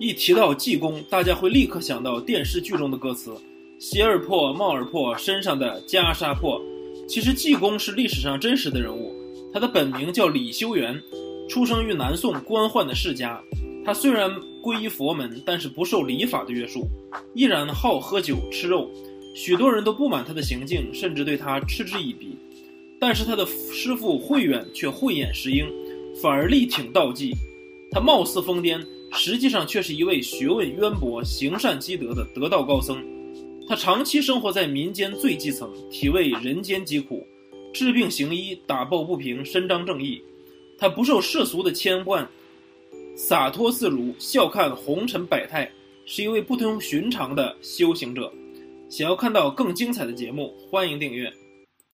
一提到济公，大家会立刻想到电视剧中的歌词：“鞋儿破，帽儿破，身上的袈裟破。”其实济公是历史上真实的人物，他的本名叫李修缘，出生于南宋官宦的世家。他虽然皈依佛门，但是不受礼法的约束，依然好喝酒吃肉。许多人都不满他的行径，甚至对他嗤之以鼻。但是他的师傅慧远却慧眼识英，反而力挺道济。他貌似疯癫。实际上却是一位学问渊博、行善积德的得道高僧。他长期生活在民间最基层，体味人间疾苦，治病行医，打抱不平，伸张正义。他不受世俗的牵绊，洒脱自如，笑看红尘百态，是一位不同寻常的修行者。想要看到更精彩的节目，欢迎订阅。